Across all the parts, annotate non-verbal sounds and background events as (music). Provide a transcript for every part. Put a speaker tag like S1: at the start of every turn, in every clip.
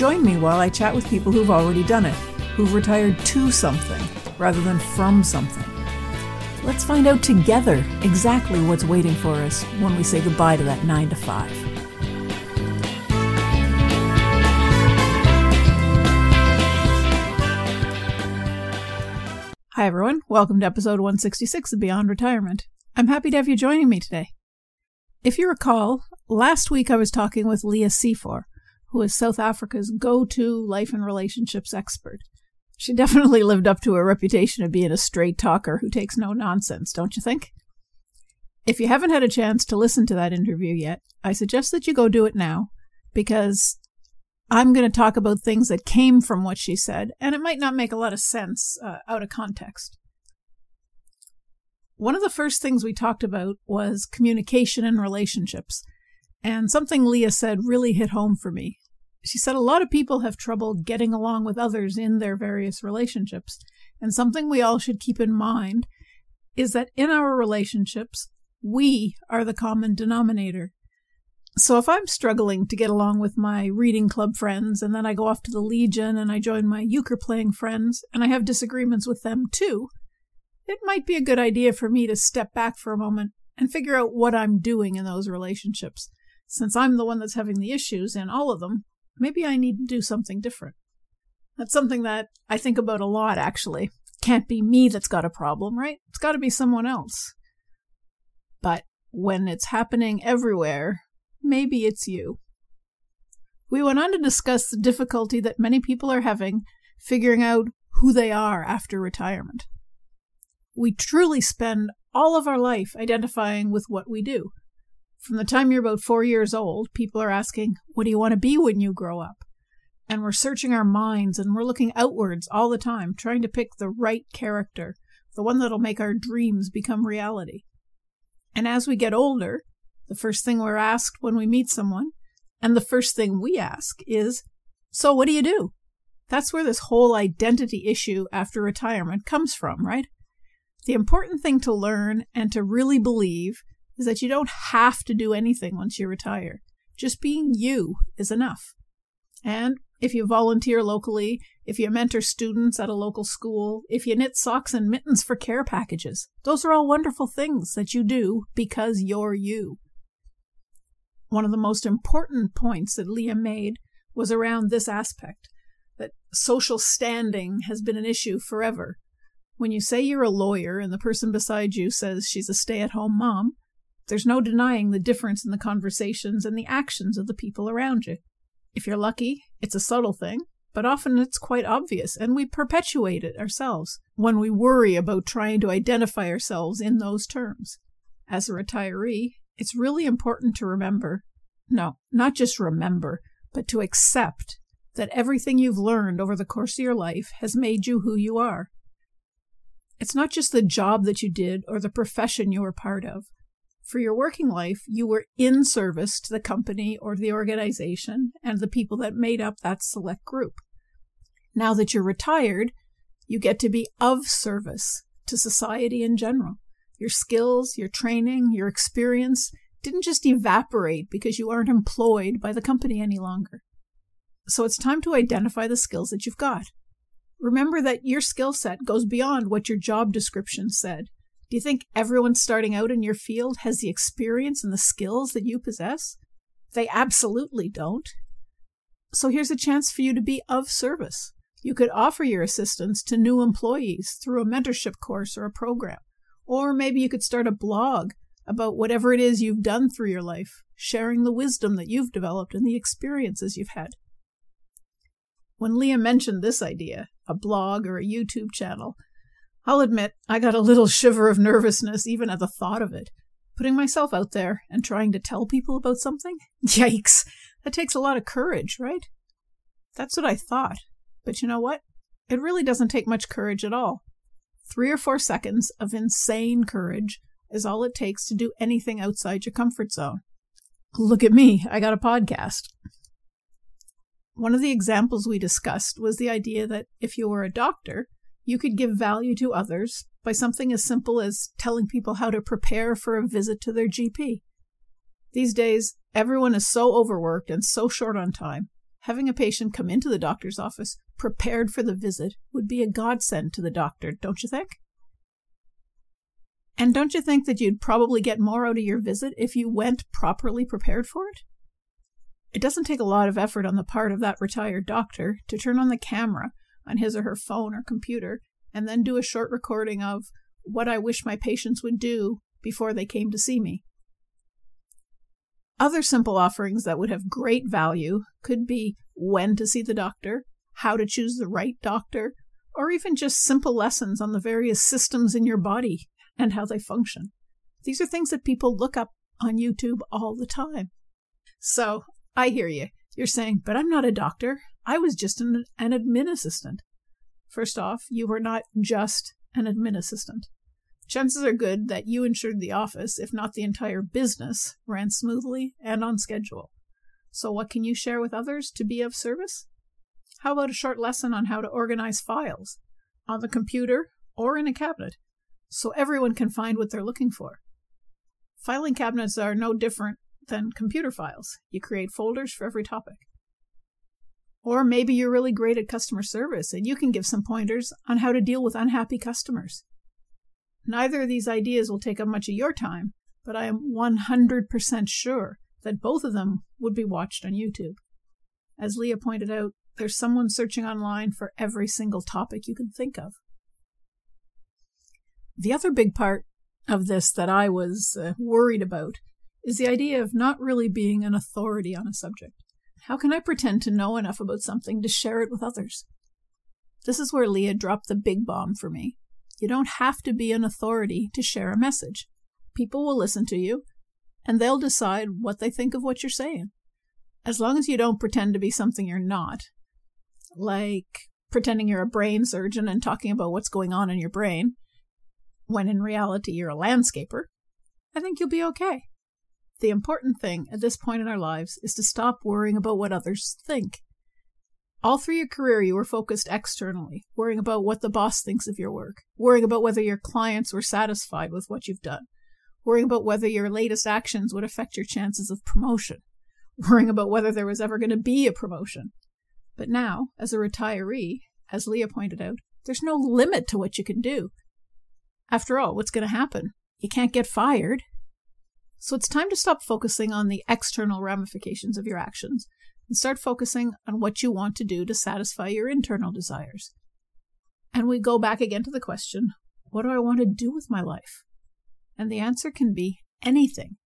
S1: Join me while I chat with people who've already done it, who've retired to something rather than from something. Let's find out together exactly what's waiting for us when we say goodbye to that 9 to 5. Hi, everyone. Welcome to episode 166 of Beyond Retirement. I'm happy to have you joining me today. If you recall, last week I was talking with Leah Seafor, who is South Africa's go to life and relationships expert. She (laughs) definitely lived up to her reputation of being a straight talker who takes no nonsense, don't you think? If you haven't had a chance to listen to that interview yet, I suggest that you go do it now because I'm going to talk about things that came from what she said, and it might not make a lot of sense uh, out of context. One of the first things we talked about was communication and relationships, and something Leah said really hit home for me. She said a lot of people have trouble getting along with others in their various relationships. And something we all should keep in mind is that in our relationships, we are the common denominator. So if I'm struggling to get along with my reading club friends, and then I go off to the Legion and I join my euchre playing friends, and I have disagreements with them too, it might be a good idea for me to step back for a moment and figure out what I'm doing in those relationships. Since I'm the one that's having the issues in all of them, maybe I need to do something different. That's something that I think about a lot, actually. Can't be me that's got a problem, right? It's got to be someone else. But when it's happening everywhere, maybe it's you. We went on to discuss the difficulty that many people are having figuring out who they are after retirement. We truly spend all of our life identifying with what we do. From the time you're about four years old, people are asking, What do you want to be when you grow up? And we're searching our minds and we're looking outwards all the time, trying to pick the right character, the one that'll make our dreams become reality. And as we get older, the first thing we're asked when we meet someone, and the first thing we ask is, So what do you do? That's where this whole identity issue after retirement comes from, right? The important thing to learn and to really believe is that you don't have to do anything once you retire. Just being you is enough. And if you volunteer locally, if you mentor students at a local school, if you knit socks and mittens for care packages, those are all wonderful things that you do because you're you. One of the most important points that Leah made was around this aspect that social standing has been an issue forever. When you say you're a lawyer and the person beside you says she's a stay at home mom, there's no denying the difference in the conversations and the actions of the people around you. If you're lucky, it's a subtle thing, but often it's quite obvious, and we perpetuate it ourselves when we worry about trying to identify ourselves in those terms. As a retiree, it's really important to remember no, not just remember, but to accept that everything you've learned over the course of your life has made you who you are. It's not just the job that you did or the profession you were part of, for your working life, you were in service to the company or the organization and the people that made up that select group. Now that you're retired, you get to be of service to society in general. Your skills, your training, your experience didn't just evaporate because you aren't employed by the company any longer. So it's time to identify the skills that you've got. Remember that your skill set goes beyond what your job description said do you think everyone starting out in your field has the experience and the skills that you possess? They absolutely don't. So here's a chance for you to be of service. You could offer your assistance to new employees through a mentorship course or a program. Or maybe you could start a blog about whatever it is you've done through your life, sharing the wisdom that you've developed and the experiences you've had. When Leah mentioned this idea, a blog or a YouTube channel, I'll admit I got a little shiver of nervousness even at the thought of it. Putting myself out there and trying to tell people about something? (laughs) Yikes! That takes a lot of courage, right? That's what I thought. But you know what? It really doesn't take much courage at all. Three or four seconds of insane courage is all it takes to do anything outside your comfort zone. Look at me, I got a podcast. One of the examples we discussed was the idea that if you were a doctor, you could give value to others by something as simple as telling people how to prepare for a visit to their GP. These days, everyone is so overworked and so short on time. Having a patient come into the doctor's office prepared for the visit would be a godsend to the doctor, don't you think? And don't you think that you'd probably get more out of your visit if you went properly prepared for it? It doesn't take a lot of effort on the part of that retired doctor to turn on the camera on his or her phone or computer and then do a short recording of what I wish my patients would do before they came to see me. Other simple offerings that would have great value could be when to see the doctor, how to choose the right doctor, or even just simple lessons on the various systems in your body and how they function. These are things that people look up on YouTube all the time. So I hear you. You're saying, but I'm not a doctor. I was just an, an admin assistant. First off, you were not just an admin assistant chances are good that you ensured the office, if not the entire business, ran smoothly and on schedule. So, what can you share with others to be of service? How about a short lesson on how to organize files on the computer or in a cabinet so everyone can find what they're looking for? Filing cabinets are no different than computer files. You create folders for every topic. Or maybe you're really great at customer service and you can give some pointers on how to deal with unhappy customers. Neither of these ideas will take up much of your time, but I am 100% sure that both of them would be watched on YouTube. As Leah pointed out, there's someone searching online for every single topic you can think of. The other big part of this that I was uh, worried about is the idea of not really being an authority on a subject. How can I pretend to know enough about something to share it with others? This is where Leah dropped the big bomb for me. You don't have to be an authority to share a message. People will listen to you, and they'll decide what they think of what you're saying. As long as you don't pretend to be something you're not, like pretending you're a brain surgeon and talking about what's going on in your brain, when in reality you're a landscaper, I think you'll be okay. The important thing at this point in our lives is to stop worrying about what others think all through your career, you were focused externally, worrying about what the boss thinks of your work, worrying about whether your clients were satisfied with what you've done, worrying about whether your latest actions would affect your chances of promotion, (laughs) worrying about whether there was ever going to be a promotion. But now, as a retiree, as Leah pointed out, there's no limit to what you can do. After all, what's going to happen? You can't get fired. So it's time to stop focusing on the external ramifications of your actions and start focusing on what you want to do to satisfy your internal desires. And we go back again to the question what do I want to do with my life? And the answer can be anything.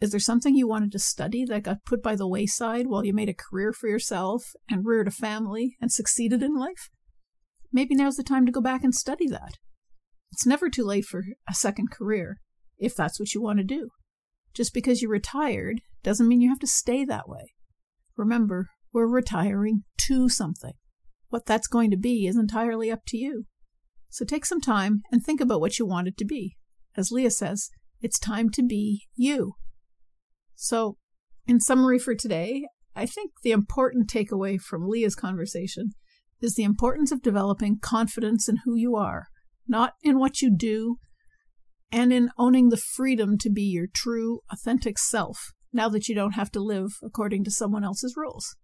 S1: Is there something you wanted to study that got put by the wayside while you made a career for yourself and reared a family and succeeded in life? Maybe now's the time to go back and study that. It's never too late for a second career, if that's what you want to do. Just because you're retired doesn't mean you have to stay that way. Remember, we're retiring to something. What that's going to be is entirely up to you. So take some time and think about what you want it to be. As Leah says, it's time to be you. So, in summary for today, I think the important takeaway from Leah's conversation is the importance of developing confidence in who you are, not in what you do, and in owning the freedom to be your true, authentic self now that you don't have to live according to someone else's rules.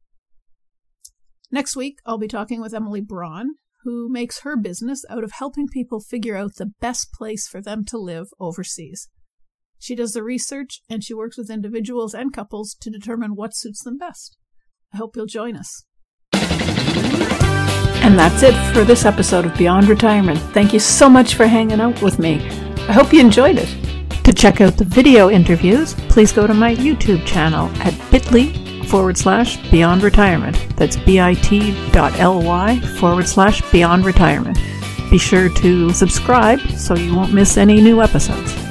S1: Next week, I'll be talking with Emily Braun, who makes her business out of helping people figure out the best place for them to live overseas. She does the research and she works with individuals and couples to determine what suits them best. I hope you'll join us. And that's it for this episode of Beyond Retirement. Thank you so much for hanging out with me. I hope you enjoyed it. To check out the video interviews, please go to my YouTube channel at bit.ly forward slash beyond retirement. That's bit.ly forward slash beyond retirement. Be sure to subscribe so you won't miss any new episodes.